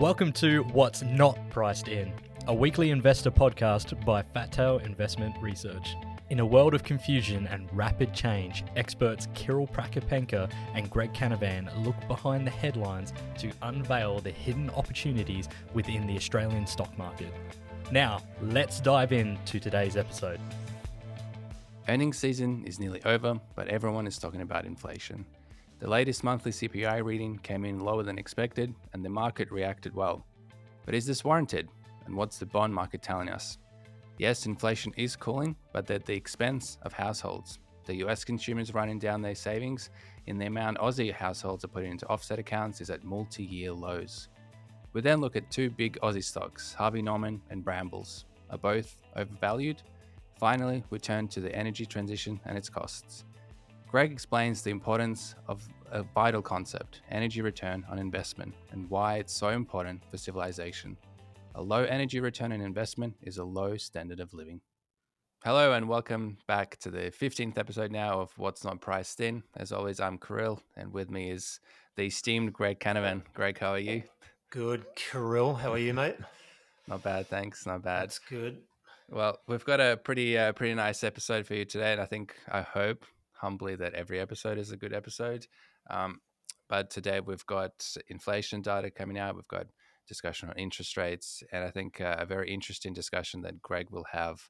Welcome to What's Not Priced In, a weekly investor podcast by Fat Tail Investment Research. In a world of confusion and rapid change, experts Kirill Prakapenka and Greg Canavan look behind the headlines to unveil the hidden opportunities within the Australian stock market. Now, let's dive into today's episode. Earnings season is nearly over, but everyone is talking about inflation. The latest monthly CPI reading came in lower than expected, and the market reacted well. But is this warranted? And what's the bond market telling us? Yes, inflation is cooling, but at the expense of households. The US consumers running down their savings, in the amount Aussie households are putting into offset accounts is at multi year lows. We then look at two big Aussie stocks, Harvey Norman and Brambles. Are both overvalued? Finally, we turn to the energy transition and its costs. Greg explains the importance of a vital concept, energy return on investment, and why it's so important for civilization. A low energy return on investment is a low standard of living. Hello, and welcome back to the 15th episode now of What's Not Priced In. As always, I'm Kirill, and with me is the esteemed Greg Canavan. Greg, how are you? Good, Kirill. How are you, mate? Not bad, thanks. Not bad. That's good. Well, we've got a pretty, uh, pretty nice episode for you today, and I think, I hope, humbly that every episode is a good episode. Um, but today we've got inflation data coming out. We've got discussion on interest rates, and I think uh, a very interesting discussion that Greg will have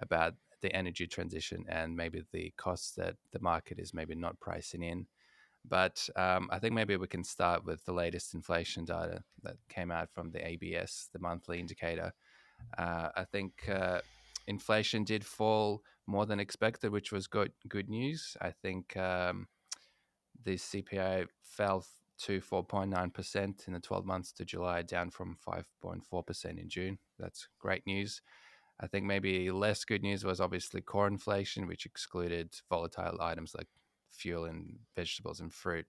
about the energy transition and maybe the costs that the market is maybe not pricing in. But um, I think maybe we can start with the latest inflation data that came out from the ABS, the monthly indicator. Uh, I think uh, inflation did fall more than expected, which was good good news. I think um, the CPI fell to 4.9% in the 12 months to July, down from 5.4% in June. That's great news. I think maybe less good news was obviously core inflation, which excluded volatile items like fuel and vegetables and fruit,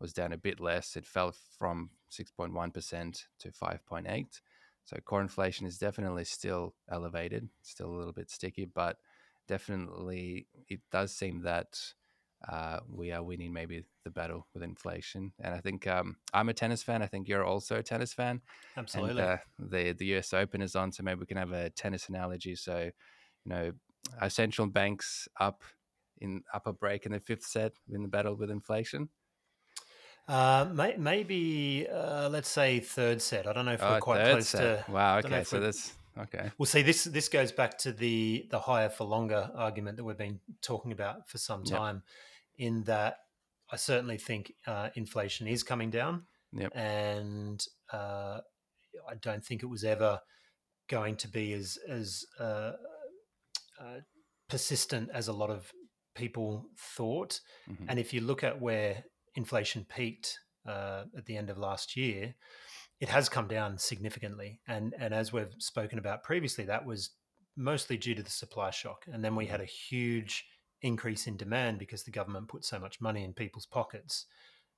was down a bit less. It fell from 6.1% to 5.8. So core inflation is definitely still elevated, still a little bit sticky, but definitely it does seem that uh, we are winning maybe the battle with inflation. And I think um, I'm a tennis fan. I think you're also a tennis fan. Absolutely. And, uh, the the US Open is on, so maybe we can have a tennis analogy. So, you know, our central banks up in upper break in the fifth set in the battle with inflation. Uh, may, maybe uh, let's say third set. I don't know if we're Oh, quite close set. to. Wow. Okay. So that's okay. Well, see, this this goes back to the the higher for longer argument that we've been talking about for some Yep. time. In that, I certainly think uh, inflation is coming down, Yep. and uh, I don't think it was ever going to be as as uh, uh, persistent as a lot of people thought. Mhm. And if you look at where inflation peaked uh, at the end of last year, it has come down significantly. And and as we've spoken about previously, that was mostly due to the supply shock. And then we had a huge increase in demand because the government put so much money in people's pockets.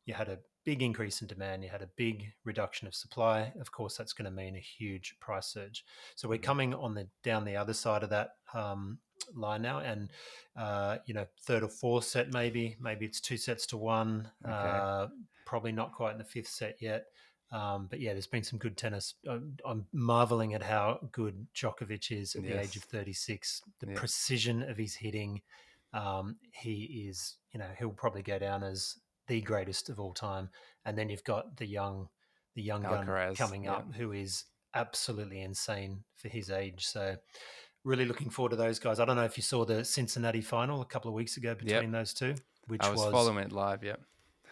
You had a big increase in demand, you had a big reduction of supply. Of course, that's going to mean a huge price surge. So we're coming on the down the other side of that um, line now, and uh, you know, third or fourth set maybe, maybe it's two sets to one. Okay. Uh, probably not quite in the fifth set yet. Um, but yeah, there's been some good tennis. I'm, I'm marveling at how good Djokovic is at the age of 36. The precision of his hitting. Um, he is, you know, he'll probably go down as the greatest of all time. And then you've got the young, the young gun Alcaraz, coming yeah. up, who is absolutely insane for his age. So, really looking forward to those guys. I don't know if you saw the Cincinnati final a couple of weeks ago between those two, which I was, following it live. Yep.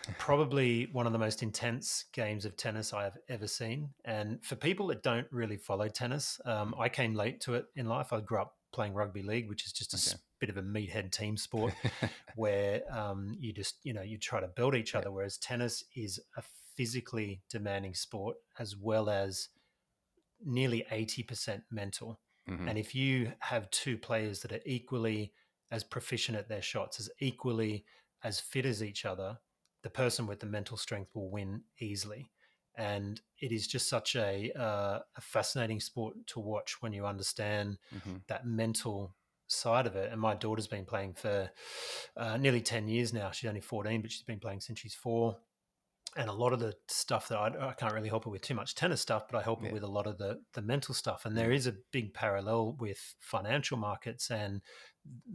probably one of the most intense games of tennis I have ever seen. And for people that don't really follow tennis, um, I came late to it in life. I grew up playing rugby league, which is just a Okay. bit of a meathead team sport where um, you just, you know, you try to build each other. Whereas tennis is a physically demanding sport as well as nearly 80% mental. Mhm. And if you have two players that are equally as proficient at their shots, as equally as fit as each other, the person with the mental strength will win easily. And it is just such a, uh, a fascinating sport to watch when you understand Mhm. that mental side of it. And my daughter's been playing for uh, nearly 10 years now. She's only 14, but she's been playing since she's four. And a lot of the stuff that I, I, can't really help her with too much tennis stuff, but I help her with a lot of the the mental stuff. And there is a big parallel with financial markets and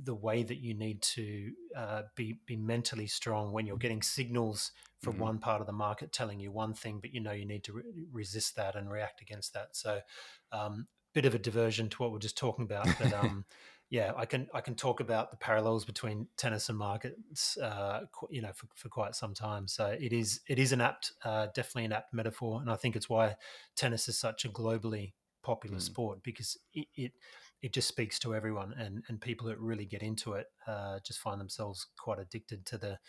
the way that you need to uh, be be mentally strong when you're getting signals from mm-hmm. one part of the market telling you one thing, but you know you need to re- resist that and react against that. So, um, bit of a diversion to what we're just talking about, but um, yeah, I can I can talk about the parallels between tennis and markets, uh, you know, for, for quite some time. So it is it is an apt, uh, definitely an apt metaphor, and I think it's why tennis is such a globally popular mm. sport because it, it, it just speaks to everyone, and and people that really get into it uh, just find themselves quite addicted to the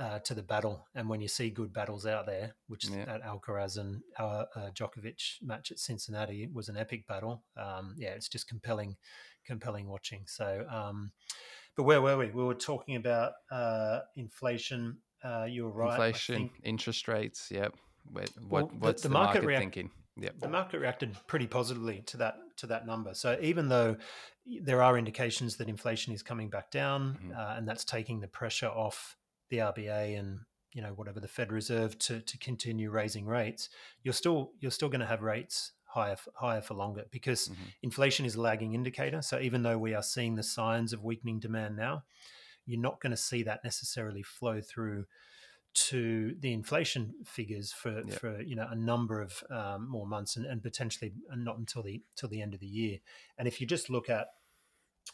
uh, to the battle. And when you see good battles out there, which yeah. that Alcaraz and uh, uh, Djokovic match at Cincinnati was an epic battle. Um, yeah, it's just compelling, compelling watching. So, um, but where were we? We were talking about uh, inflation. Uh, you were right. Inflation, interest rates. Yep. What, well, what's the, the, the market, market react- thinking? Yep. The market reacted pretty positively to that to that number. So even though there are indications that inflation is coming back down, mm-hmm. and that's taking the pressure off the RBA and you know whatever the Fed Reserve to to continue raising rates, you're still you're still going to have rates higher higher for longer because mm-hmm. inflation is a lagging indicator. So even though we are seeing the signs of weakening demand now, you're not going to see that necessarily flow through to the inflation figures for, yep. for you know a number of um, more months and, and potentially not until the till the end of the year. And if you just look at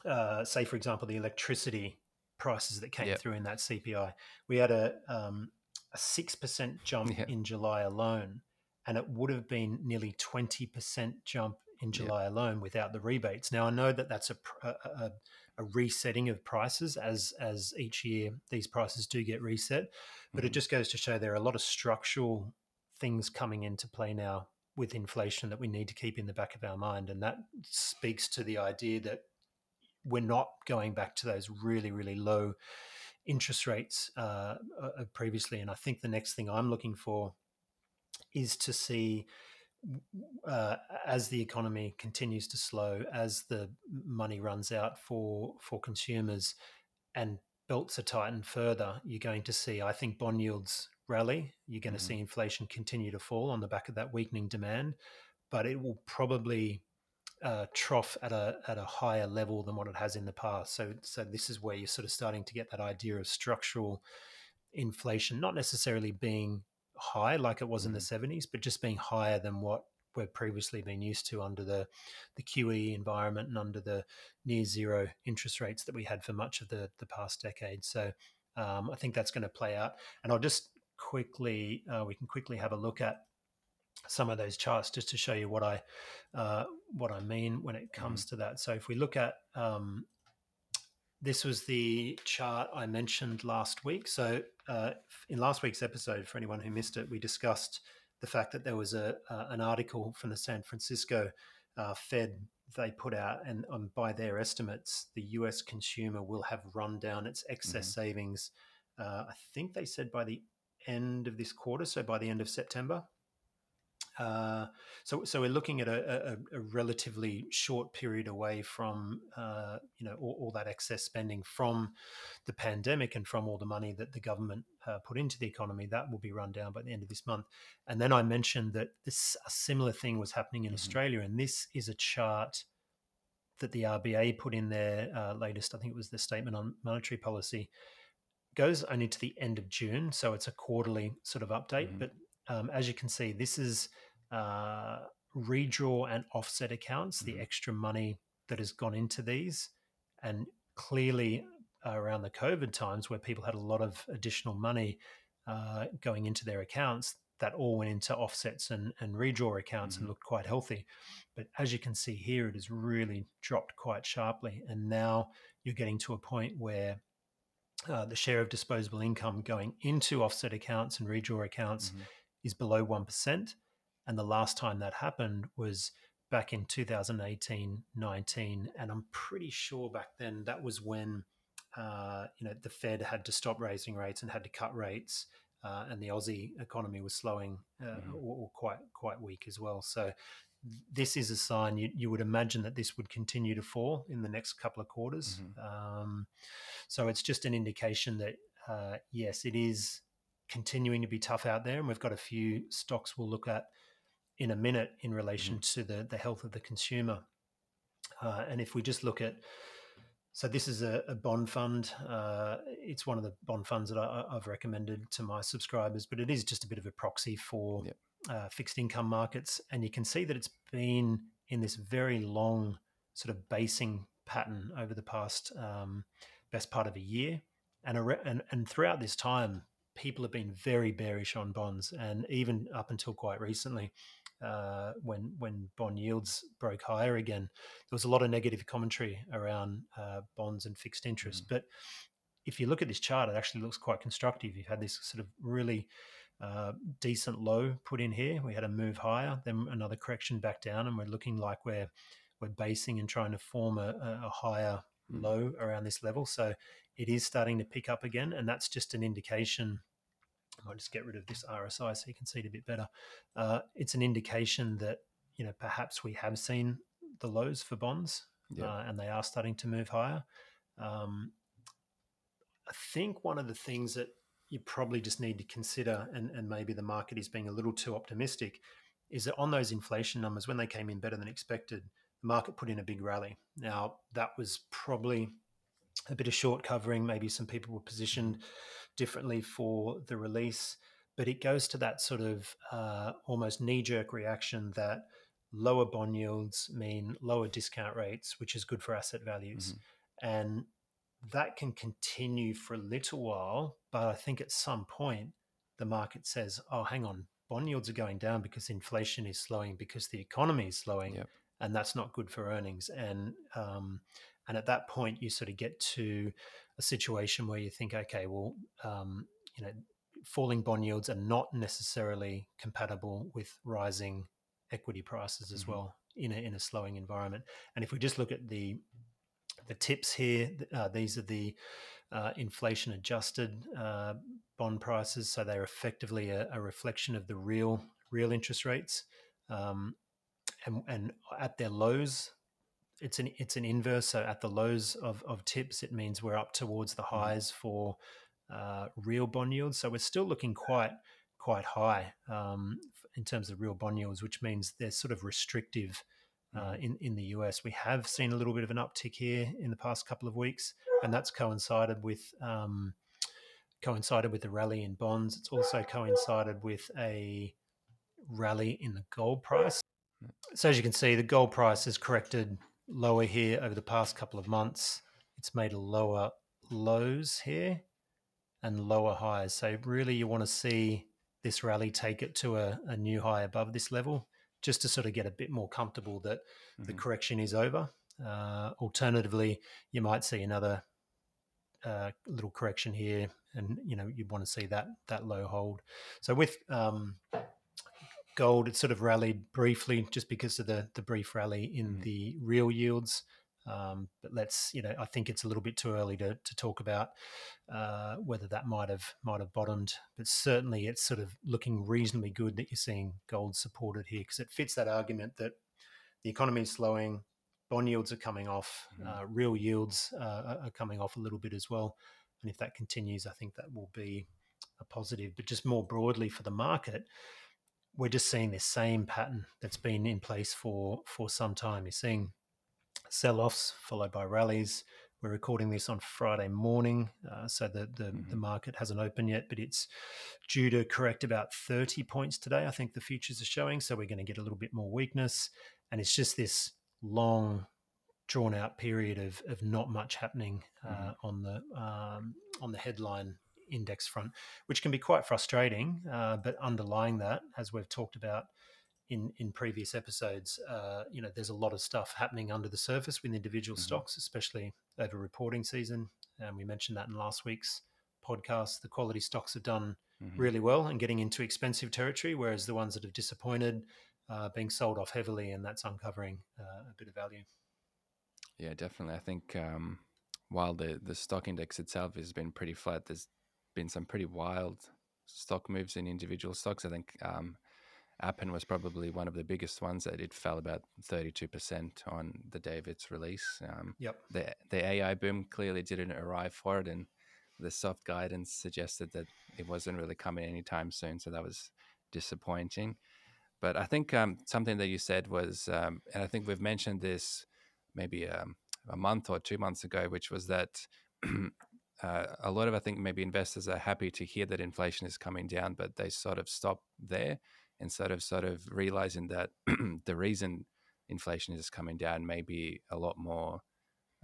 uh, say for example the electricity prices that came yep. through in that CPI. We had a um, a six percent jump yep. in July alone, and it would have been nearly twenty percent jump in July yep. alone without the rebates. Now I know that that's a, a, a resetting of prices as as each year these prices do get reset, but mm-hmm. it just goes to show there are a lot of structural things coming into play now with inflation that we need to keep in the back of our mind, and that speaks to the idea that we're not going back to those really, really low interest rates uh, uh, previously. And I think the next thing I'm looking for is to see uh, as the economy continues to slow, as the money runs out for for consumers, and belts are tightened further, you're going to see, I think, bond yields rally. You're going mm-hmm. to see inflation continue to fall on the back of that weakening demand, but it will probably uh, trough at a at a higher level than what it has in the past. So so this is where you're sort of starting to get that idea of structural inflation, not necessarily being high like it was in the 70s, mm-hmm. but just being higher than what we've previously been used to under the the QE environment and under the near zero interest rates that we had for much of the the past decade. So um, I think that's going to play out. And I'll just quickly uh, we can quickly have a look at some of those charts just to show you what I uh, what I mean when it comes mm. to that. So if we look at um, this was the chart I mentioned last week. So uh, in last week's episode, for anyone who missed it, we discussed the fact that there was a uh, an article from the San Francisco uh, Fed they put out, and um, by their estimates, the U.S. consumer will have run down its excess mm-hmm. savings. Uh, I think they said by the end of this quarter, so by the end of September. Uh, so, so we're looking at a, a, a, relatively short period away from, uh, you know, all, all, that excess spending from the pandemic and from all the money that the government uh, put into the economy. That will be run down by the end of this month. And then I mentioned that this a similar thing was happening in mm-hmm. Australia, and this is a chart that the RBA put in their uh, latest. I think it was the statement on monetary policy. Goes only to the end of June, so it's a quarterly sort of update. Mm-hmm. But um, as you can see, this is uh, redraw and offset accounts, mm-hmm. the extra money that has gone into these. And clearly, uh, around the COVID times where people had a lot of additional money uh, going into their accounts, that all went into offsets and, and redraw accounts mm-hmm. and looked quite healthy. But as you can see here, it has really dropped quite sharply. And now you're getting to a point where uh, the share of disposable income going into offset accounts and redraw accounts mm-hmm is below 1%. And the last time that happened was back in 2018 19. And I'm pretty sure back then that was when. Uh, you know, the Fed had to stop raising rates and had to cut rates, uh, and the Aussie economy was slowing uh, mm-hmm. or, or, quite quite weak as well. So this is a sign you, you would imagine that this would continue to fall in the next couple of quarters. Mm-hmm. Um, so it's just an indication that uh, yes, it is continuing to be tough out there, and we've got a few stocks we'll look at in a minute in relation mm-hmm. to the the health of the consumer. Uh, and if we just look at so this is a, a bond fund. Uh, it's one of the bond funds that I, have recommended to my subscribers, but it is just a bit of a proxy for yep. uh, fixed income markets. And you can see that it's been in this very long sort of basing pattern over the past um, best part of a year. And, a, and, and throughout this time, people have been very bearish on bonds, and even up until quite recently, uh, when when bond yields broke higher again, there was a lot of negative commentary around uh, bonds and fixed interest. Mm. But if you look at this chart, it actually looks quite constructive. You've had this sort of really uh, decent low put in here. We had a move higher, then another correction back down, and we're looking like we're we're basing and trying to form a, a higher. Low around this level. So it is starting to pick up again, and that's just an indication. I might just get rid of this RSI so you can see it a bit better. Uh, it's an indication that you know perhaps we have seen the lows for bonds, yeah. uh, and they are starting to move higher. Um, I think one of the things that you probably just need to consider, and, and maybe the market is being a little too optimistic, is that on those inflation numbers, when they came in better than expected, the market put in a big rally. Now, that was probably a bit of short covering. Maybe some people were positioned differently for the release, but it goes to that sort of uh, almost knee jerk reaction that lower bond yields mean lower discount rates, which is good for asset values. Mm-hmm. And that can continue for a little while, but I think at some point the market says, oh, hang on, bond yields are going down because inflation is slowing, because the economy is slowing. Yep. And that's not good for earnings. And um, and at that point, you sort of get to a situation where you think, okay, well, um, you know, falling bond yields are not necessarily compatible with rising equity prices as mm-hmm. well in a, in a slowing environment. And if we just look at the the TIPS here, uh, these are the uh, inflation adjusted uh, bond prices, so they're effectively a, a, reflection of the real real interest rates. Um, and, and at their lows, it's an it's an inverse. So at the lows of, of TIPS, it means we're up towards the mm. highs for uh, real bond yields. So we're still looking quite quite high um, in terms of real bond yields, which means they're sort of restrictive uh, mm. in in the US. We have seen a little bit of an uptick here in the past couple of weeks, and that's coincided with um, coincided with the rally in bonds. It's also coincided with a rally in the gold price. So as you can see, the gold price has corrected lower here over the past couple of months. It's made lower lows here and lower highs. So really you want to see this rally take it to a, a new high above this level just to sort of get a bit more comfortable that mm-hmm. the correction is over. Uh, alternatively, you might see another uh, little correction here, and you know you'd want to see that that low hold. So with um, gold, it sort of rallied briefly just because of the the brief rally in mm. the real yields. Um, but let's, you know, I think it's a little bit too early to, to talk about uh, whether that might have might have bottomed. But certainly, it's sort of looking reasonably good that you're seeing gold supported here because it fits that argument that the economy is slowing, bond yields are coming off, mm. uh, real yields uh, are coming off a little bit as well. And if that continues, I think that will be a positive. But just more broadly for the market, we're just seeing this same pattern that's been in place for for some time. You're seeing sell-offs followed by rallies. We're recording this on Friday morning, uh, so the the, mm-hmm. the, market hasn't opened yet, but it's due to correct about 30 points today. I think the futures are showing, so we're going to get a little bit more weakness, and it's just this long, drawn out period of of not much happening uh, mm-hmm. on the um, on the headline index front, which can be quite frustrating. Uh, but underlying that, as we've talked about in in previous episodes, uh, you know, there's a lot of stuff happening under the surface with individual mm-hmm. stocks, especially over reporting season. And we mentioned that in last week's podcast. The quality stocks have done mm-hmm. really well and getting into expensive territory, whereas the ones that have disappointed uh, being sold off heavily, and that's uncovering uh, a bit of value. Yeah, definitely. I think um, while the the stock index itself has been pretty flat, there's been some pretty wild stock moves in individual stocks. I think um, Appen was probably one of the biggest ones that it fell about 32% on the day of its release. Um, yep. The, the AI boom clearly didn't arrive for it. And the soft guidance suggested that it wasn't really coming anytime soon. So that was disappointing. But I think um, something that you said was, um, and I think we've mentioned this maybe um, a month or two months ago, which was that uh, a lot of I think maybe investors are happy to hear that inflation is coming down, but they sort of stop there instead of sort of realizing that the reason inflation is coming down may be a lot more,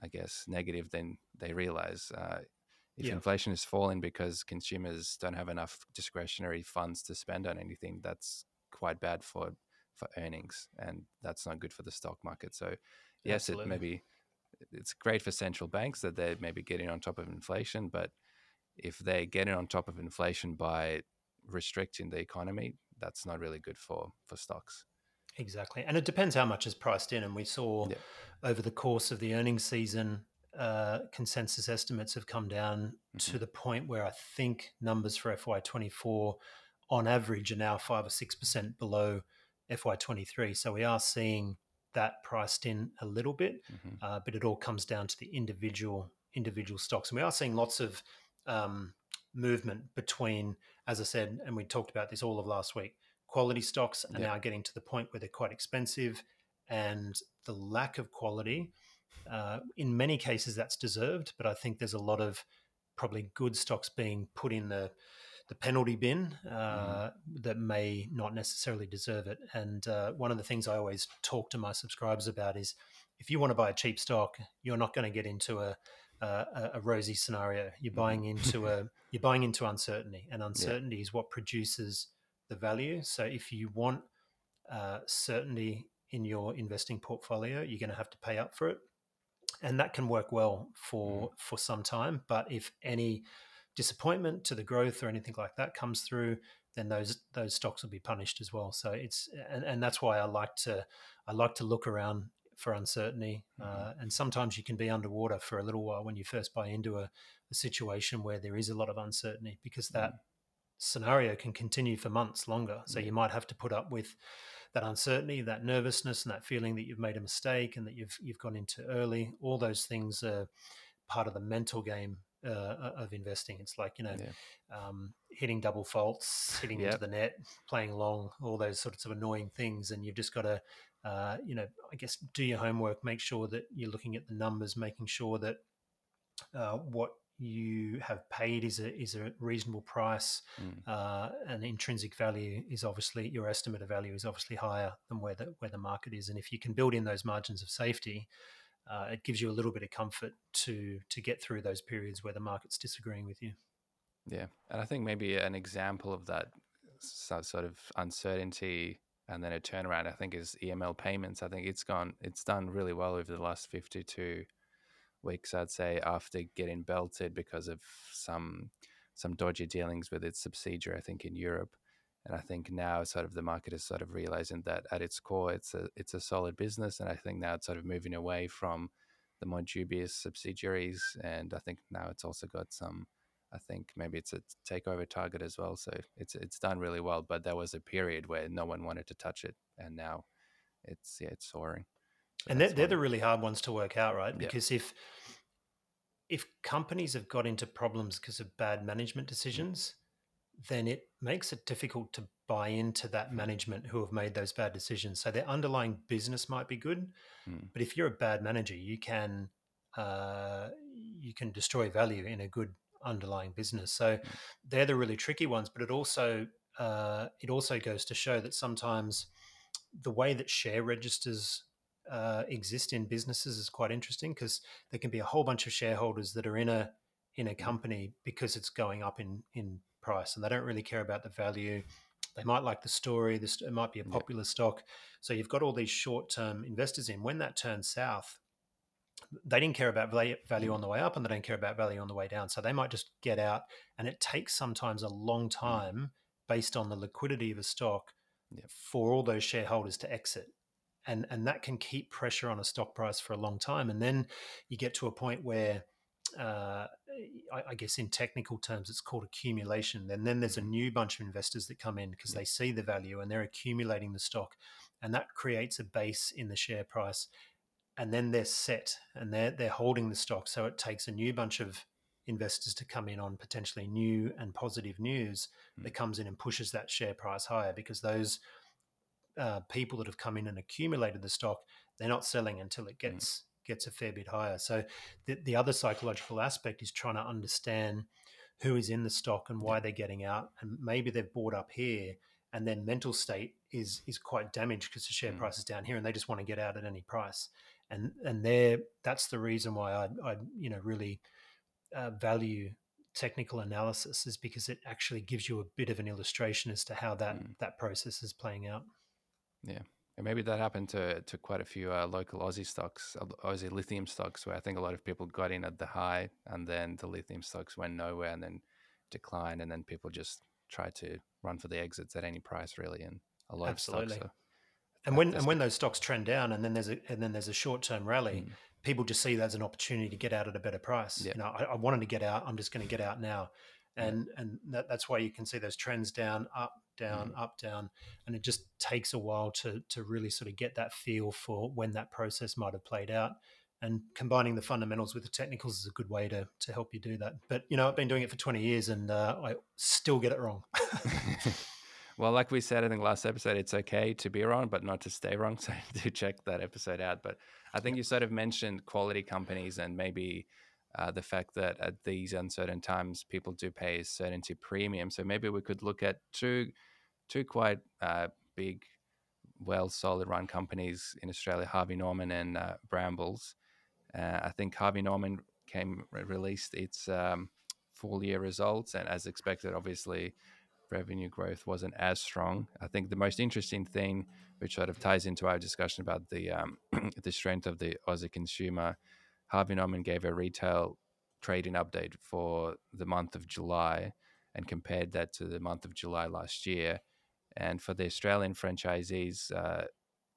I guess, negative than they realize. Uh, if yeah. inflation is falling because consumers don't have enough discretionary funds to spend on anything, that's quite bad for for earnings, and that's not good for the stock market. So, yes, Absolutely. it maybe it's great for central banks that they're maybe getting on top of inflation, but if they're getting on top of inflation by restricting the economy, that's not really good for for stocks. Exactly, and it depends how much is priced in. And we saw yeah. over the course of the earnings season, uh, consensus estimates have come down mm-hmm. to the point where I think numbers for FY24 on average are now five or six percent below FY23. So we are seeing that priced in a little bit, mm-hmm. uh, but it all comes down to the individual individual stocks. And we are seeing lots of um, movement between, as I said, and we talked about this all of last week. Quality stocks are yeah. now getting to the point where they're quite expensive, and the lack of quality. Uh, in many cases, that's deserved, but I think there's a lot of probably good stocks being put in the the penalty bin uh, mm. that may not necessarily deserve it. And uh, one of the things I always talk to my subscribers about is if you want to buy a cheap stock, you're not going to get into a a, a rosy scenario. You're mm-hmm. buying into a you're buying into uncertainty, and uncertainty yeah. is what produces the value. So if you want uh, certainty in your investing portfolio, you're going to have to pay up for it, and that can work well for mm. for some time. But if any disappointment to the growth or anything like that comes through, then those those stocks will be punished as well. So it's and, and that's why I like to I like to look around for uncertainty, mm-hmm. uh, and sometimes you can be underwater for a little while when you first buy into a, a situation where there is a lot of uncertainty because that mm-hmm. scenario can continue for months longer. So you might have to put up with that uncertainty, that nervousness, and that feeling that you've made a mistake and that you've you've gone into early. All those things are part of the mental game uh, of investing. It's like you know, yeah. um, hitting double faults, hitting yep. into the net, playing long, all those sorts of annoying things, and you've just got to, uh, you know, I guess do your homework, make sure that you're looking at the numbers, making sure that uh, what you have paid is a is a reasonable price, mm. uh, and intrinsic value is obviously your estimate of value is obviously higher than where the where the market is, and if you can build in those margins of safety, uh, it gives you a little bit of comfort to to get through those periods where the market's disagreeing with you. Yeah, and I think maybe an example of that sort of uncertainty and then a turnaround, I think, is EML payments. I think it's gone, it's done really well over the last fifty-two weeks, I'd say, after getting belted because of some some dodgy dealings with its subsidiary, I think, in Europe. And I think now sort of the market is sort of realizing that at its core, it's a it's a solid business. And I think now it's sort of moving away from the more dubious subsidiaries. And I think now it's also got some. I think maybe it's a takeover target as well. So it's it's done really well. But there was a period where no one wanted to touch it, and now it's yeah, it's soaring. So and they're, they're the really hard ones to work out, right? Because yeah. if if companies have got into problems because of bad management mm. decisions, then it makes it difficult to buy into that management who have made those bad decisions. So their underlying business might be good, mm. but if you're a bad manager, you can uh, you can destroy value in a good underlying business. So mm. they're the really tricky ones. But it also uh, it also goes to show that sometimes the way that share registers uh, exist in businesses is quite interesting because there can be a whole bunch of shareholders that are in a in a hmm. company because it's going up in in price and they don't really care about the value. They might like the story. This it might be a popular yeah. stock. So you've got all these short-term investors in. When that turns south, they didn't care about value on the way up and they don't care about value on the way down. So they might just get out. And it takes sometimes a long mm. time based on the liquidity of a stock yeah. for all those shareholders to exit. And, and that can keep pressure on a stock price for a long time. And then you get to a point where uh, I, I, guess in technical terms, it's called accumulation. And then there's a mm-hmm. new bunch of investors that come in because they see the value and they're accumulating the stock, and that creates a base in the share price. And then they're set and they're they're holding the stock. So it takes a new bunch of investors to come in on potentially new and positive news Mm. that comes in and pushes that share price higher because those uh, people that have come in and accumulated the stock, they're not selling until it gets gets a fair bit higher. So the, the other psychological aspect is trying to understand who is in the stock and why they're getting out, and maybe they've bought up here, and their mental state is is quite damaged because the share Mm. price is down here, and they just want to get out at any price. And and there, that's the reason why I, I you know really uh, value technical analysis is because it actually gives you a bit of an illustration as to how that Mm. that process is playing out. And maybe that happened to to quite a few uh, local Aussie stocks, uh, Aussie lithium stocks, where I think a lot of people got in at the high, and then the lithium stocks went nowhere, and then declined, and then people just tried to run for the exits at any price, really, and a lot Absolutely. of stocks. Are, And when and when those stocks trend down, and then there's a and then there's a short term rally, Mm. people just see that as an opportunity to get out at a better price. Yeah. You know, I, I wanted to get out. I'm just going to get out now, Yeah. and and that, that's why you can see those trends down, up, down, Mm. up, down, and it just takes a while to to really sort of get that feel for when that process might have played out. And combining the fundamentals with the technicals is a good way to to help you do that. But you know, I've been doing it for 20 years, and uh, I still get it wrong. well, like we said in the last episode, it's okay to be wrong, but not to stay wrong. So do check that episode out. But I think you sort of mentioned quality companies and maybe uh, the fact that at these uncertain times, people do pay a certainty premium. So maybe we could look at two, two quite uh, big, well, solid run companies in Australia, Harvey Norman and uh, Brambles. Uh, I think Harvey Norman came released its um, full year results, and as expected, obviously revenue growth wasn't as strong. I think the most interesting thing, which sort of ties into our discussion about the um, the strength of the Aussie consumer, Harvey Norman gave a retail trading update for the month of July and compared that to the month of July last year. And for the Australian franchisees, uh,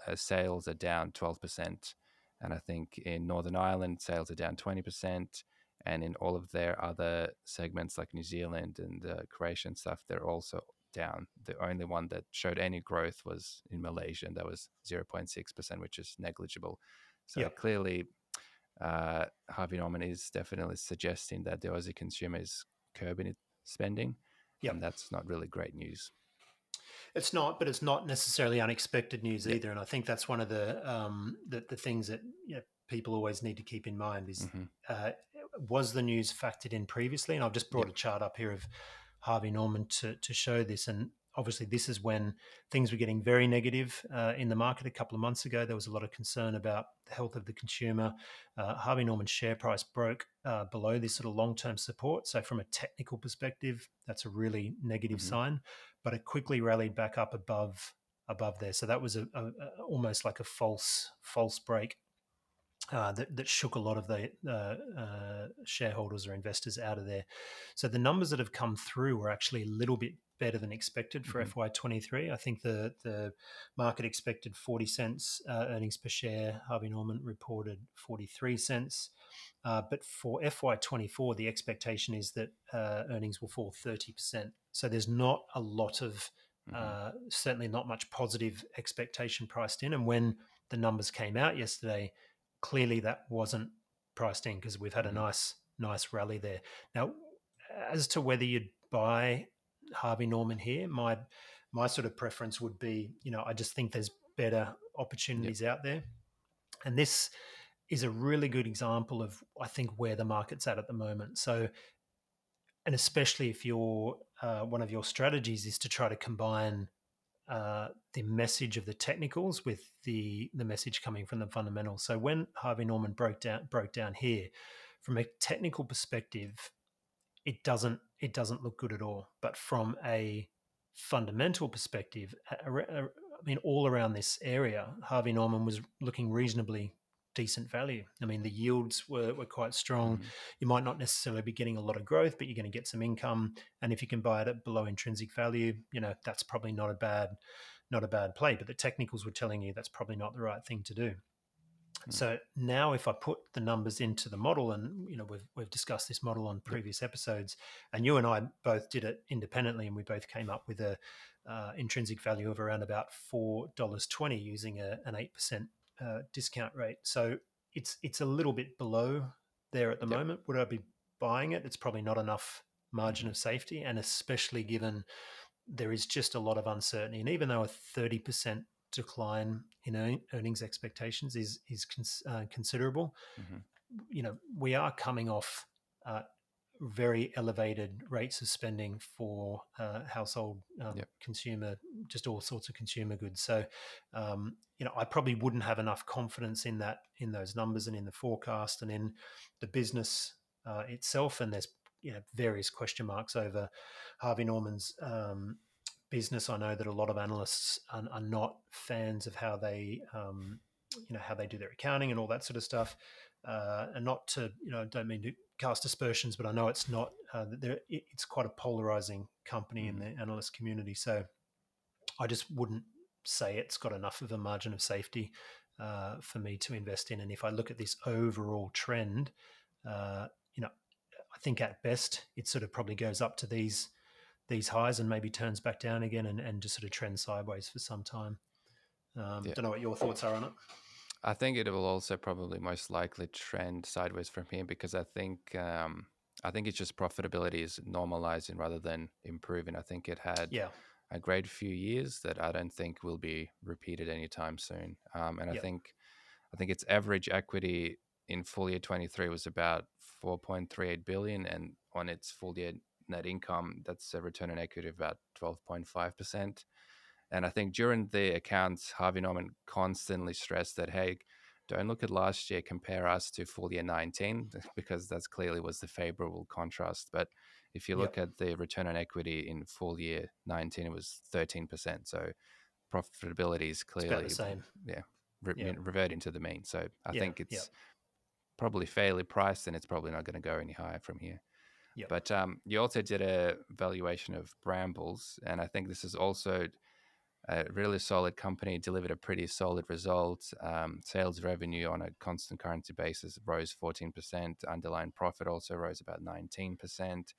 uh, sales are down 12%. And I think in Northern Ireland, sales are down 20% and in all of their other segments like New Zealand and uh, Croatia and stuff, they're also down. The only one that showed any growth was in Malaysia, and that was 0.6%, which is negligible. So Yep. clearly, uh, Harvey Norman is definitely suggesting that the Aussie consumer is curbing its spending, Yep. and that's not really great news. It's not, but it's not necessarily unexpected news Yeah. either. And I think that's one of the um, the, the things that you know, people always need to keep in mind is Mhm. uh, was the news factored in previously? And I've just brought Yeah. a chart up here of Harvey Norman to to show this. And obviously, this is when things were getting very negative uh, in the market a couple of months ago. There was a lot of concern about the health of the consumer. Uh, Harvey Norman's share price broke uh, below this sort of long term support. So, from a technical perspective, that's a really negative Mhm. sign. But it quickly rallied back up above above there. So that was a, a, a almost like a false false break uh, that, that shook a lot of the uh, uh, shareholders or investors out of there. So the numbers that have come through were actually a little bit better than expected for Mhm. FY23. I think the the market expected 40 cents uh, earnings per share. Harvey Norman reported 43 cents. Uh, but for FY24, the expectation is that uh, earnings will fall 30%. So there's not a lot of Mhm. uh, certainly not much positive expectation priced in. And when the numbers came out yesterday, clearly that wasn't priced in because we've had a nice, nice rally there. Now, as to whether you'd buy Harvey Norman here, my my sort of preference would be, you know, I just think there's better opportunities out there, and this is a really good example of I think where the market's at at the moment. So and especially if your uh, one of your strategies is to try to combine uh, the message of the technicals with the the message coming from the fundamentals. So when Harvey Norman broke down broke down here, from a technical perspective, it doesn't it doesn't look good at all. But from a fundamental perspective, I mean, all around this area, Harvey Norman was looking reasonably decent value. I mean, the yields were, were quite strong Mhm. you might not necessarily be getting a lot of growth, but you're going to get some income. And if you can buy it at below intrinsic value, you know that's probably not a bad, not a bad play. But the technicals were telling you that's probably not the right thing to do. Hmm. So now, if I put the numbers into the model, and you know we've we've discussed this model on previous episodes, and you and I both did it independently, and we both came up with a uh, intrinsic value of around about four dollars twenty using a, an eight percent uh, discount rate. So it's it's a little bit below there at the Yep. moment. Would I be buying it, it's probably not enough margin of safety, and especially given there is just a lot of uncertainty. And even though a thirty percent decline in earnings expectations is is cons- uh, considerable, mm-hmm. you know we are coming off uh, very elevated rates of spending for uh, household um, yep. consumer, just all sorts of consumer goods. So, um, you know, I probably wouldn't have enough confidence in that, in those numbers, and in the forecast, and in the business uh, itself. And there's you know various question marks over Harvey Norman's um, business. I know that a lot of analysts are, are not fans of how they, um, you know, how they do their accounting and all that sort of stuff. Uh, and not to, you know, don't mean to cast aspersions, but I know it's not. Uh, it's quite a polarizing company mm. in the analyst community. So I just wouldn't say it's got enough of a margin of safety uh, for me to invest in. And if I look at this overall trend, uh, you know, I think at best it sort of probably goes up to these these highs and maybe turns back down again and, and just sort of trends sideways for some time. Um, yeah. Don't know what your thoughts are on it. I think it will also probably most likely trend sideways from here because I think um, I think it's just profitability is normalizing rather than improving. I think it had yeah. a great few years that I don't think will be repeated anytime soon. Um, and yep. I think I think its average equity in full year 23 was about 4.38 billion and on its full year net income that's a return on equity of about 12.5%. And I think during the accounts, Harvey Norman constantly stressed that, hey, don't look at last year, compare us to full year 19, because that's clearly was the favorable contrast. But if you look yep. at the return on equity in full year 19, it was 13%. So profitability is clearly the same. Yeah, re- yep. reverting to the mean. So I think it's yep. probably fairly priced and it's probably not going to go any higher from here. But um, you also did a valuation of Brambles, and I think this is also a really solid company, delivered a pretty solid result. Um, sales revenue on a constant currency basis rose 14%. Underlying profit also rose about 19%.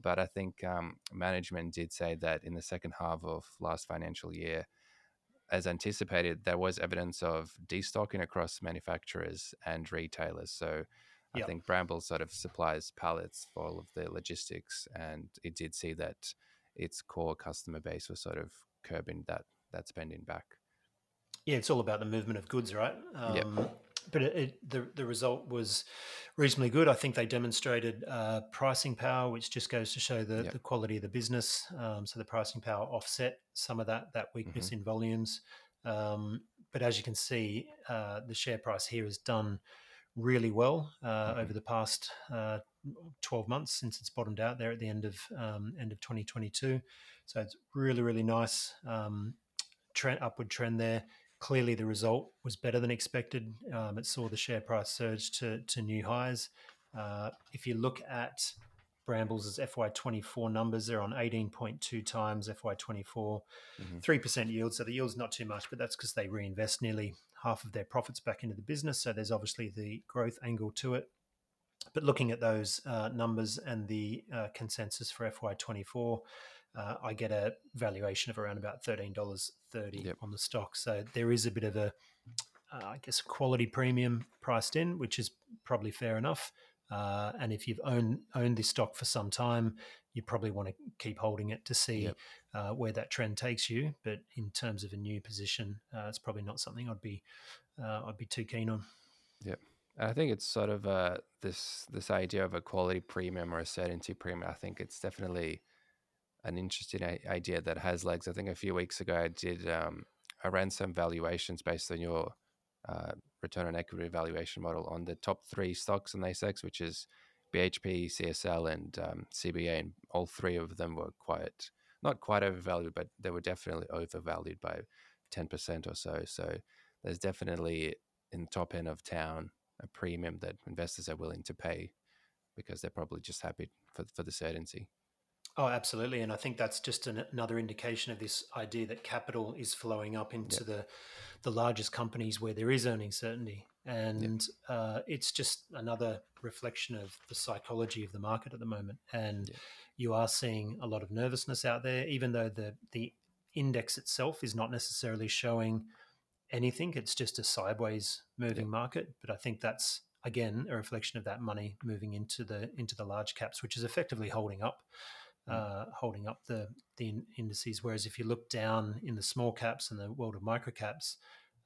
But I think um, management did say that in the second half of last financial year, as anticipated, there was evidence of destocking across manufacturers and retailers. So I yep. think Bramble sort of supplies pallets for all of the logistics, and it did see that its core customer base was sort of curbing that that spending back. Yeah, it's all about the movement of goods, right? Um, yep. But it, it, the the result was reasonably good. I think they demonstrated uh, pricing power, which just goes to show the, yep. the quality of the business. Um, so the pricing power offset some of that that weakness mm-hmm. in volumes. Um, but as you can see, uh, the share price here has done really well uh, mm-hmm. over the past uh, 12 months since it's bottomed out there at the end of um, end of 2022. So it's really really nice um, trend upward trend there. Clearly, the result was better than expected. Um, it saw the share price surge to to new highs. Uh, if you look at Brambles' FY24 numbers, they're on 18.2 times FY24, mm-hmm. 3% yield. So the yield's not too much, but that's because they reinvest nearly half of their profits back into the business. So there's obviously the growth angle to it. But looking at those uh, numbers and the uh, consensus for FY24, uh, I get a valuation of around about thirteen dollars thirty yep. on the stock. So there is a bit of a, uh, I guess, quality premium priced in, which is probably fair enough. Uh, and if you've owned owned this stock for some time, you probably want to keep holding it to see yep. uh, where that trend takes you. But in terms of a new position, uh, it's probably not something I'd be uh, I'd be too keen on. Yep. I think it's sort of uh, this this idea of a quality premium or a certainty premium. I think it's definitely an interesting idea that has legs. I think a few weeks ago I did um, I ran some valuations based on your uh, return on equity valuation model on the top three stocks in ASX, which is BHP, CSL, and um, CBA, and all three of them were quite not quite overvalued, but they were definitely overvalued by ten percent or so. So there's definitely in the top end of town a premium that investors are willing to pay because they're probably just happy for for the certainty. Oh, absolutely, and I think that's just an, another indication of this idea that capital is flowing up into the the largest companies where there is earning certainty, and uh, it's just another reflection of the psychology of the market at the moment. And you are seeing a lot of nervousness out there, even though the the index itself is not necessarily showing anything. It's just a sideways moving market, but I think that's again a reflection of that money moving into the into the large caps, which is effectively holding up. Uh, holding up the the indices. Whereas if you look down in the small caps and the world of micro caps,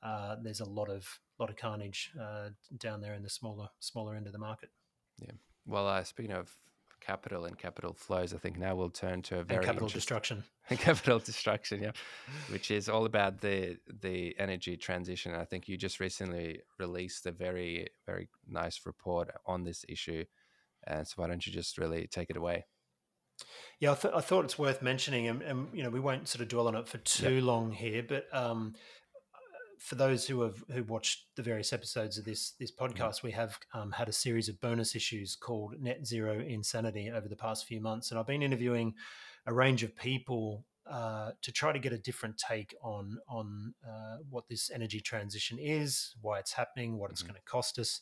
uh, there's a lot of lot of carnage uh, down there in the smaller smaller end of the market. Yeah. Well, uh, speaking of capital and capital flows, I think now we'll turn to a very and capital destruction. capital destruction, yeah, which is all about the the energy transition. I think you just recently released a very very nice report on this issue, and so why don't you just really take it away? Yeah, I, th- I thought it's worth mentioning, and, and, you know we won't sort of dwell on it for too long here, but um, for those who have who watched the various episodes of this this mm. podcast, we have um, had a series of bonus issues called Net Zero Insanity over the past few months, and I've been interviewing a range of people uh, to try to get a different take on on uh, what this energy transition is, why it's happening, what it's mm-hmm. going to cost us,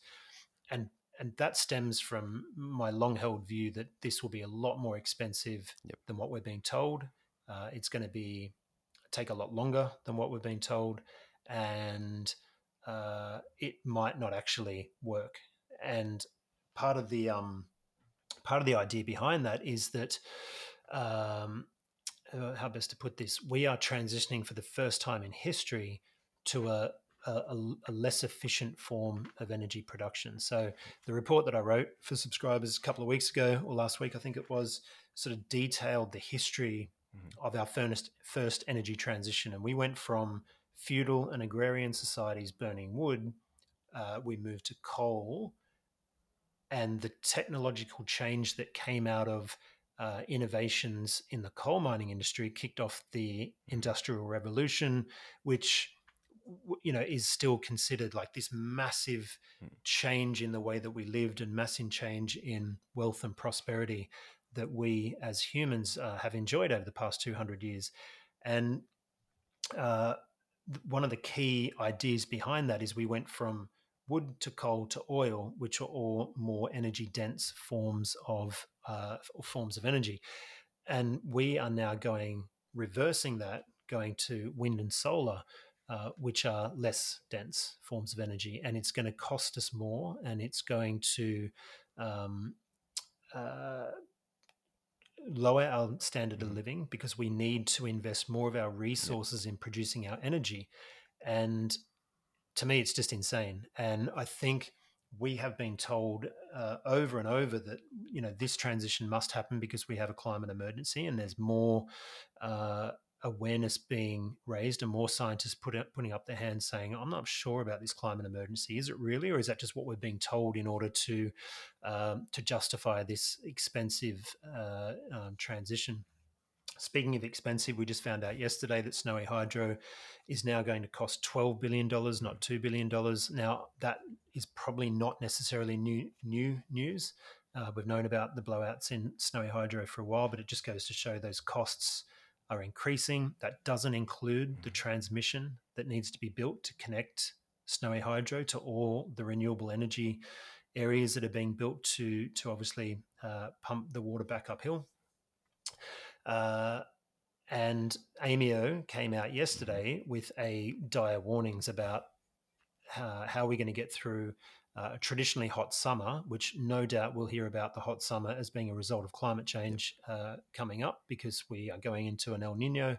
and and that stems from my long held view that this will be a lot more expensive yep. than what we're being told. Uh, it's going to be take a lot longer than what we're being told, and uh, it might not actually work. And part of the um, part of the idea behind that is that um, uh, how best to put this? We are transitioning for the first time in history to a a, a, less efficient form of energy production. So the report that I wrote for subscribers a couple of weeks ago or last week, I think it was, sort of detailed the history mm-hmm. of our first first energy transition, and we went from feudal and agrarian societies burning wood, uh, we moved to coal, and the technological change that came out of uh, innovations in the coal mining industry kicked off the industrial revolution, which you know is still considered like this massive hmm. change in the way that we lived and massive change in wealth and prosperity that we as humans uh, have enjoyed over the past 200 years and uh, one of the key ideas behind that is we went from wood to coal to oil, which are all more energy dense forms of uh, forms of energy, and we are now going reversing that, going to wind and solar, uh, which are less dense forms of energy, and it's going to cost us more, and it's going to um, uh, lower our standard of mm. living because we need to invest more of our resources yep. in producing our energy. And to me, it's just insane. And I think we have been told uh, over and over that you know this transition must happen because we have a climate emergency, and there's more uh, awareness being raised and more scientists put putting up their hands saying, I'm not sure about this climate emergency. Is it really, or is that just what we're being told in order to um, to justify this expensive uh, um, transition? Speaking of expensive, we just found out yesterday that Snowy Hydro is now going to cost $12 billion, not $2 billion. Now, that is probably not necessarily new, new news. Uh, we've known about the blowouts in Snowy Hydro for a while, but it just goes to show those costs are increasing. That doesn't include the mm-hmm. transmission that needs to be built to connect Snowy Hydro to all the renewable energy areas that are being built to to obviously uh, pump the water back uphill. Uh, and AEMO came out yesterday with a dire warnings about uh, how we're going to get through uh, a traditionally hot summer, which no doubt we'll hear about the hot summer as being a result of climate change uh, coming up because we are going into an El Nino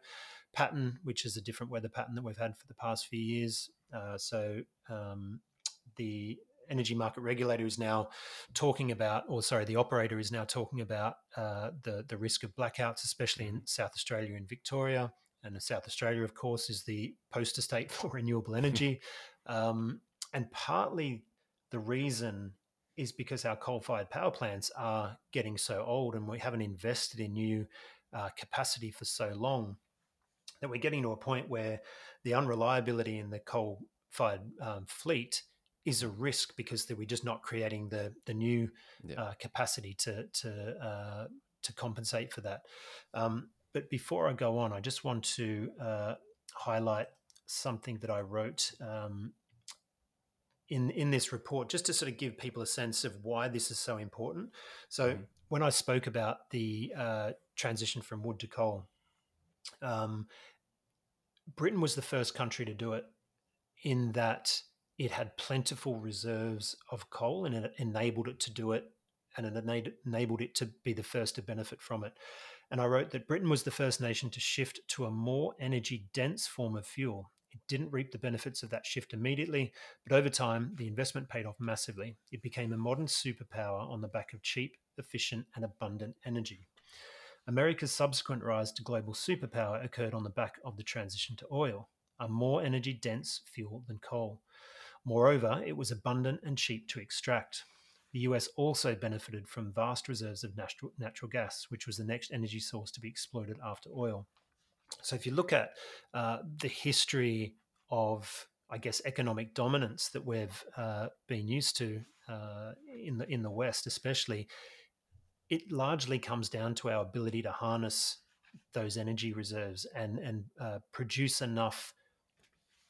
pattern, which is a different weather pattern that we've had for the past few years. Uh, so um, the energy market regulator is now talking about, or sorry, the operator is now talking about uh, the the risk of blackouts, especially in South Australia and Victoria. And South Australia, of course, is the poster state for renewable energy. um, and partly the reason is because our coal fired power plants are getting so old and we haven't invested in new uh, capacity for so long that we're getting to a point where the unreliability in the coal fired um, fleet is a risk because we're just not creating the the new yeah. uh, capacity to to uh, to compensate for that. Um, but before I go on, I just want to uh, highlight something that I wrote um, in in this report just to sort of give people a sense of why this is so important. So mm. when I spoke about the uh, transition from wood to coal, um, Britain was the first country to do it. In that it had plentiful reserves of coal and it enabled it to do it and it enabled it to be the first to benefit from it. And I wrote that Britain was the first nation to shift to a more energy dense form of fuel. It didn't reap the benefits of that shift immediately, but over time, the investment paid off massively. It became a modern superpower on the back of cheap, efficient, and abundant energy. America's subsequent rise to global superpower occurred on the back of the transition to oil, a more energy dense fuel than coal. Moreover, it was abundant and cheap to extract. The US also benefited from vast reserves of natural, natural gas, which was the next energy source to be exploited after oil. So, if you look at uh, the history of, I guess, economic dominance that we've uh, been used to uh, in the in the West, especially, it largely comes down to our ability to harness those energy reserves and and uh, produce enough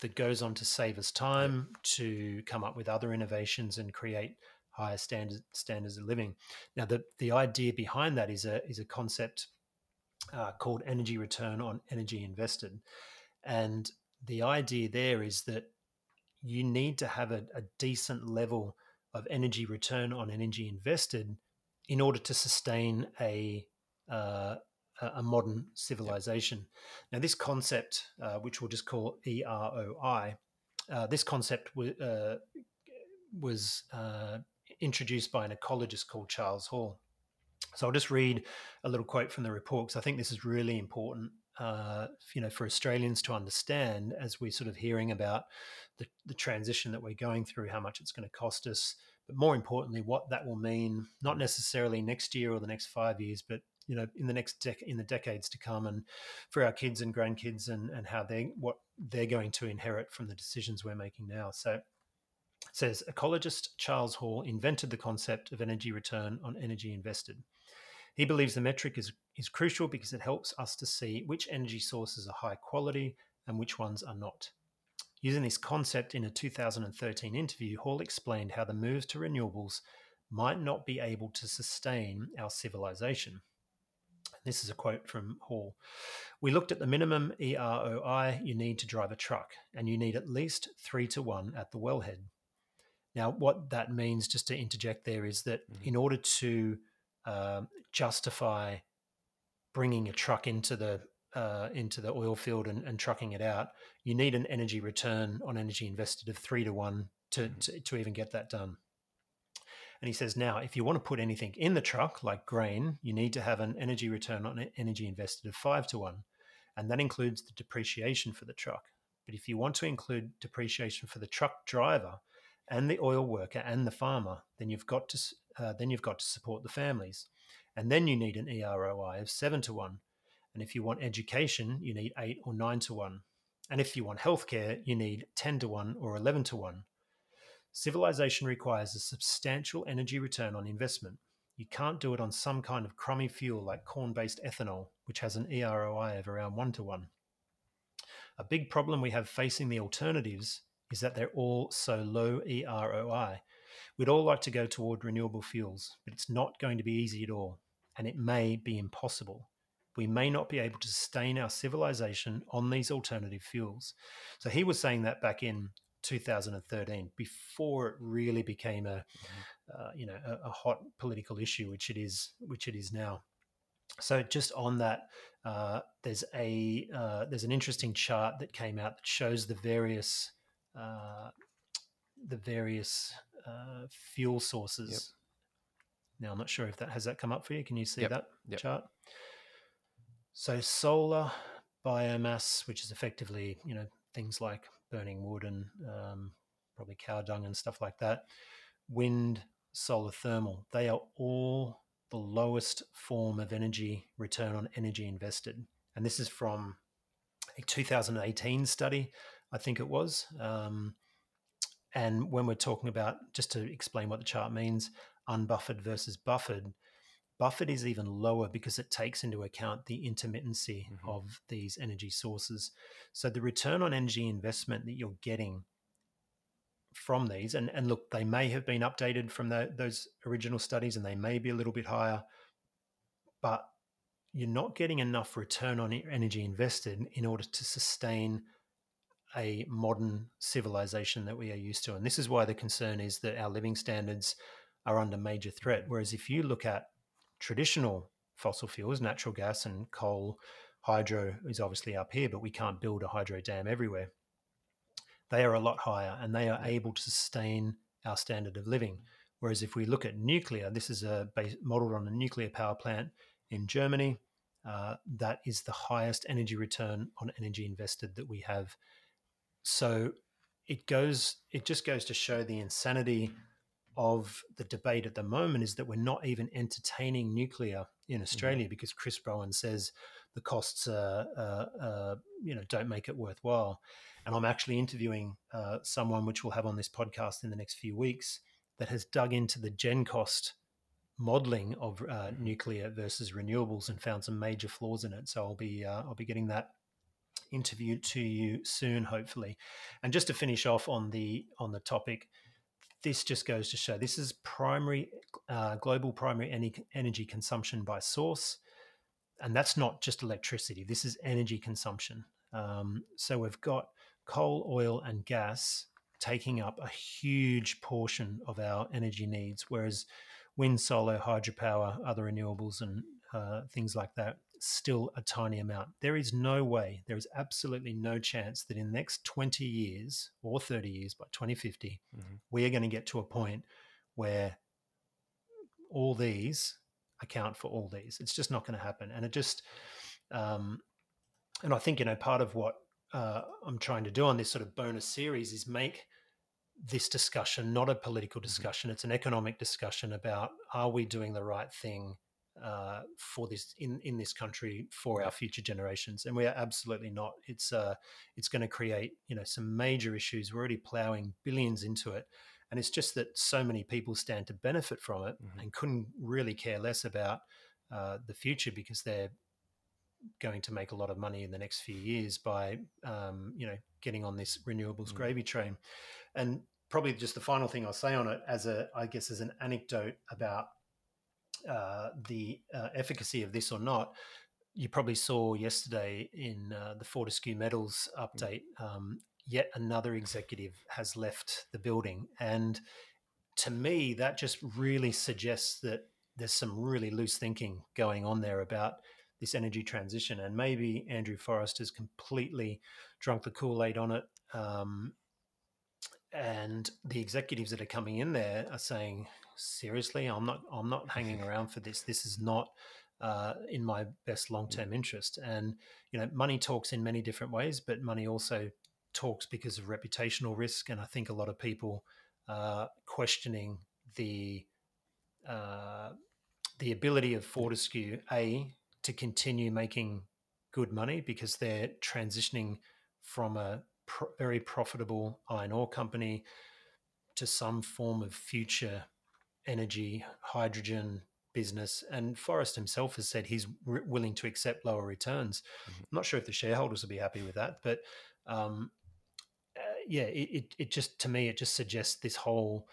that goes on to save us time to come up with other innovations and create higher standards standards of living. Now, the the idea behind that is a is a concept uh, called energy return on energy invested, and the idea there is that you need to have a, a decent level of energy return on energy invested in order to sustain a uh, a modern civilization. Yep. Now, this concept, uh, which we'll just call EROI, uh, this concept w- uh, was uh, introduced by an ecologist called Charles Hall. So I'll just read a little quote from the report because I think this is really important. Uh, you know, for Australians to understand as we're sort of hearing about the, the transition that we're going through, how much it's going to cost us, but more importantly, what that will mean, not necessarily next year or the next five years, but you know, in the next dec- in the decades to come, and for our kids and grandkids, and and how they what they're going to inherit from the decisions we're making now. So says ecologist Charles Hall invented the concept of energy return on energy invested. He believes the metric is, is crucial because it helps us to see which energy sources are high quality and which ones are not. Using this concept in a 2013 interview, Hall explained how the move to renewables might not be able to sustain our civilization. This is a quote from Hall. We looked at the minimum EROI you need to drive a truck, and you need at least three to one at the wellhead. Now, what that means, just to interject there, is that mm-hmm. in order to um, justify bringing a truck into the uh, into the oil field and, and, trucking it out, you need an energy return on energy invested of three to one to, mm-hmm. to, to even get that done. And he says, now, if you want to put anything in the truck, like grain, you need to have an energy return on energy invested of five to one. And that includes the depreciation for the truck. But if you want to include depreciation for the truck driver and the oil worker and the farmer, then you've got to uh, then you've got to support the families. And then you need an EROI of seven to one. And if you want education, you need eight or nine to one. And if you want healthcare, you need 10 to 1 or 11 to 1. Civilization requires a substantial energy return on investment. You can't do it on some kind of crummy fuel like corn based ethanol, which has an EROI of around 1 to 1. A big problem we have facing the alternatives is that they're all so low EROI. We'd all like to go toward renewable fuels, but it's not going to be easy at all, and it may be impossible we may not be able to sustain our civilization on these alternative fuels. So he was saying that back in 2013, before it really became a, mm-hmm. uh, you know, a, a, hot political issue, which it is, which it is now. So just on that, uh, there's a uh, there's an interesting chart that came out that shows the various uh, the various uh, fuel sources. Yep. Now I'm not sure if that has that come up for you. Can you see yep. that yep. chart? So solar biomass, which is effectively you know things like burning wood and um, probably cow dung and stuff like that, wind, solar thermal, they are all the lowest form of energy return on energy invested. And this is from a 2018 study, I think it was. Um, and when we're talking about, just to explain what the chart means, unbuffered versus buffered, Buffered is even lower because it takes into account the intermittency mm-hmm. of these energy sources. So the return on energy investment that you're getting from these, and, and look, they may have been updated from the, those original studies and they may be a little bit higher, but you're not getting enough return on energy invested in order to sustain a modern civilization that we are used to. And this is why the concern is that our living standards are under major threat. Whereas if you look at traditional fossil fuels, natural gas and coal, hydro is obviously up here, but we can't build a hydro dam everywhere. They are a lot higher and they are able to sustain our standard of living. Whereas if we look at nuclear, this is a base, modeled on a nuclear power plant in Germany. Uh, that is the highest energy return on energy invested that we have. So it goes, it just goes to show the insanity of the debate at the moment is that we're not even entertaining nuclear in mm-hmm. Australia mm-hmm. because Chris Bowen says the costs, uh, uh, uh, you know, don't make it worthwhile. And I'm actually interviewing uh, someone which we'll have on this podcast in the next few weeks that has dug into the GenCost modeling of uh, nuclear versus renewables and found some major flaws in it. So I'll be uh, I'll be getting that interview to you soon, hopefully. And just to finish off on the on the topic, this just goes to show this is primary uh, global primary energy, consumption by source, and that's not just electricity. This is energy consumption. Um, so we've got coal, oil, and gas taking up a huge portion of our energy needs, whereas wind, solar, hydropower, other renewables, and uh, things like that, still a tiny amount. There is no way, there is absolutely no chance that in the next 20 years or 30 years, by 2050, mm-hmm. we are going to get to a point where all these account for all these. It's just not going to happen. And it just, um, and I think, you know, part of what uh, I'm trying to do on this sort of bonus series is make this discussion not a political mm-hmm. discussion. Mm-hmm. It's an economic discussion about are we doing the right thing uh, for this in in this country for our future generations, and we are absolutely not. It's uh, it's going to create you know some major issues. We're already ploughing billions into it, and it's just that so many people stand to benefit from it mm-hmm. and couldn't really care less about uh, the future because they're going to make a lot of money in the next few years by um, you know getting on this renewables mm. gravy train and probably just the final thing I'll say on it as a I guess as an anecdote about uh, the uh, efficacy of this or not you probably saw yesterday in uh, the Fortescue Metals mm. update um, yet another executive has left the building and to me that just really suggests that there's some really loose thinking going on there about this energy transition. And maybe Andrew Forrest has completely drunk the Kool Aid on it. Um, and the executives that are coming in there are saying, "Seriously, I'm not. I'm not hanging around for this. This is not." Uh, in my best long-term interest, and you know, money talks in many different ways, but money also talks because of reputational risk. And I think a lot of people are questioning the uh, the ability of Fortescue a to continue making good money because they're transitioning from a pro- very profitable iron ore company to some form of future energy, hydrogen business. And Forrest himself has said he's re- willing to accept lower returns. Mm-hmm. I'm not sure if the shareholders will be happy with that, but um, uh, yeah, it, it, it just to me it just suggests this whole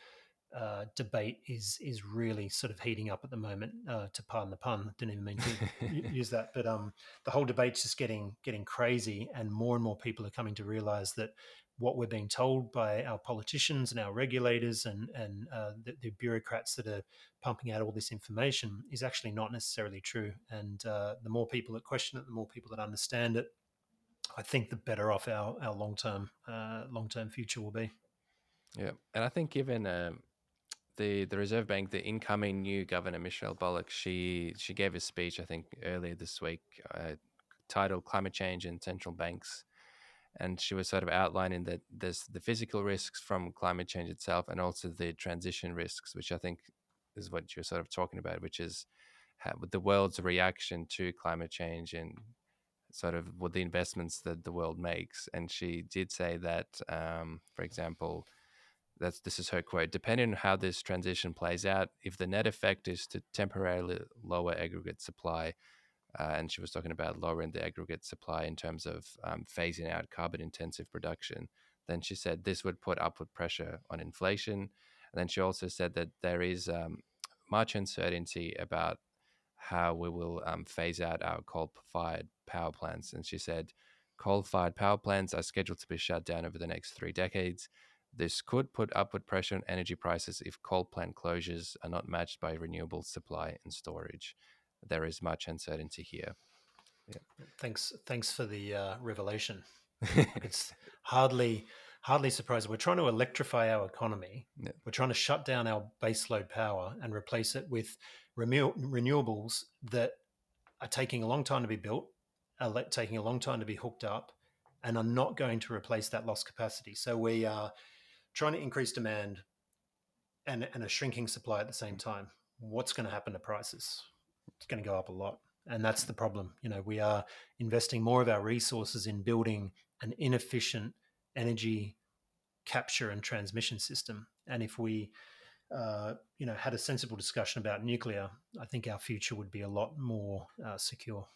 uh, debate is is really sort of heating up at the moment. Uh, to pardon the pun, didn't even mean to use that, but um, the whole debate's just getting getting crazy, and more and more people are coming to realise that what we're being told by our politicians and our regulators and and uh, the, the, bureaucrats that are pumping out all this information is actually not necessarily true. And uh, the more people that question it, the more people that understand it, I think the better off our our long term uh, long term future will be. Yeah, and I think given um, the the Reserve Bank, the incoming new governor Michelle Bullock, she she gave a speech I think earlier this week uh, titled "Climate Change and Central Banks," and she was sort of outlining that there's the physical risks from climate change itself, and also the transition risks, which I think is what you're sort of talking about, which is how, the world's reaction to climate change and sort of what the investments that the world makes. And she did say that, um, for example that's this is her quote depending on how this transition plays out if the net effect is to temporarily lower aggregate supply uh, and she was talking about lowering the aggregate supply in terms of um, phasing out carbon intensive production then she said this would put upward pressure on inflation and then she also said that there is um, much uncertainty about how we will um, phase out our coal fired power plants and she said coal fired power plants are scheduled to be shut down over the next three decades. This could put upward pressure on energy prices if coal plant closures are not matched by renewable supply and storage. There is much uncertainty here. Yeah. Thanks, thanks for the uh, revelation. it's hardly hardly surprising. We're trying to electrify our economy. Yeah. We're trying to shut down our baseload power and replace it with renewables that are taking a long time to be built, are taking a long time to be hooked up, and are not going to replace that lost capacity. So we are trying to increase demand and, and a shrinking supply at the same time. What's going to happen to prices? It's going to go up a lot. And that's the problem. You know, we are investing more of our resources in building an inefficient energy capture and transmission system. And if we, uh, you know, had a sensible discussion about nuclear, I think our future would be a lot more uh, secure.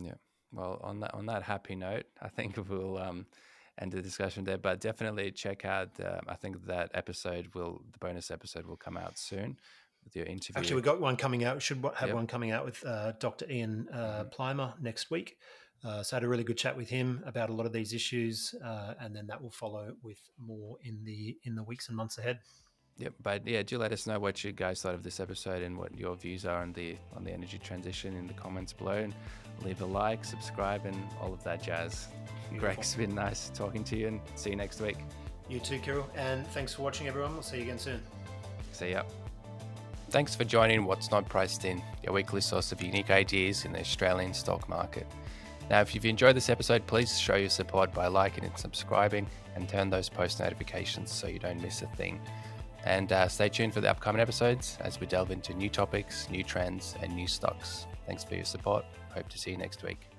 Yeah. Well, on that on that happy note, I think we'll um, end the discussion there. But definitely check out. Uh, I think that episode will the bonus episode will come out soon with your interview. Actually, we've got one coming out. Should have yep. one coming out with uh, Dr. Ian uh, mm-hmm. Plimer next week. Uh, so I had a really good chat with him about a lot of these issues, uh, and then that will follow with more in the in the weeks and months ahead. Yep, but yeah, do let us know what you guys thought of this episode and what your views are on the on the energy transition in the comments below. And leave a like, subscribe, and all of that jazz. Beautiful. Greg's been nice talking to you, and see you next week. You too, Kiryll, and thanks for watching, everyone. We'll see you again soon. See ya. Thanks for joining What's Not Priced In, your weekly source of unique ideas in the Australian stock market. Now, if you've enjoyed this episode, please show your support by liking and subscribing and turn those post notifications so you don't miss a thing. And uh, stay tuned for the upcoming episodes as we delve into new topics, new trends, and new stocks. Thanks for your support. Hope to see you next week.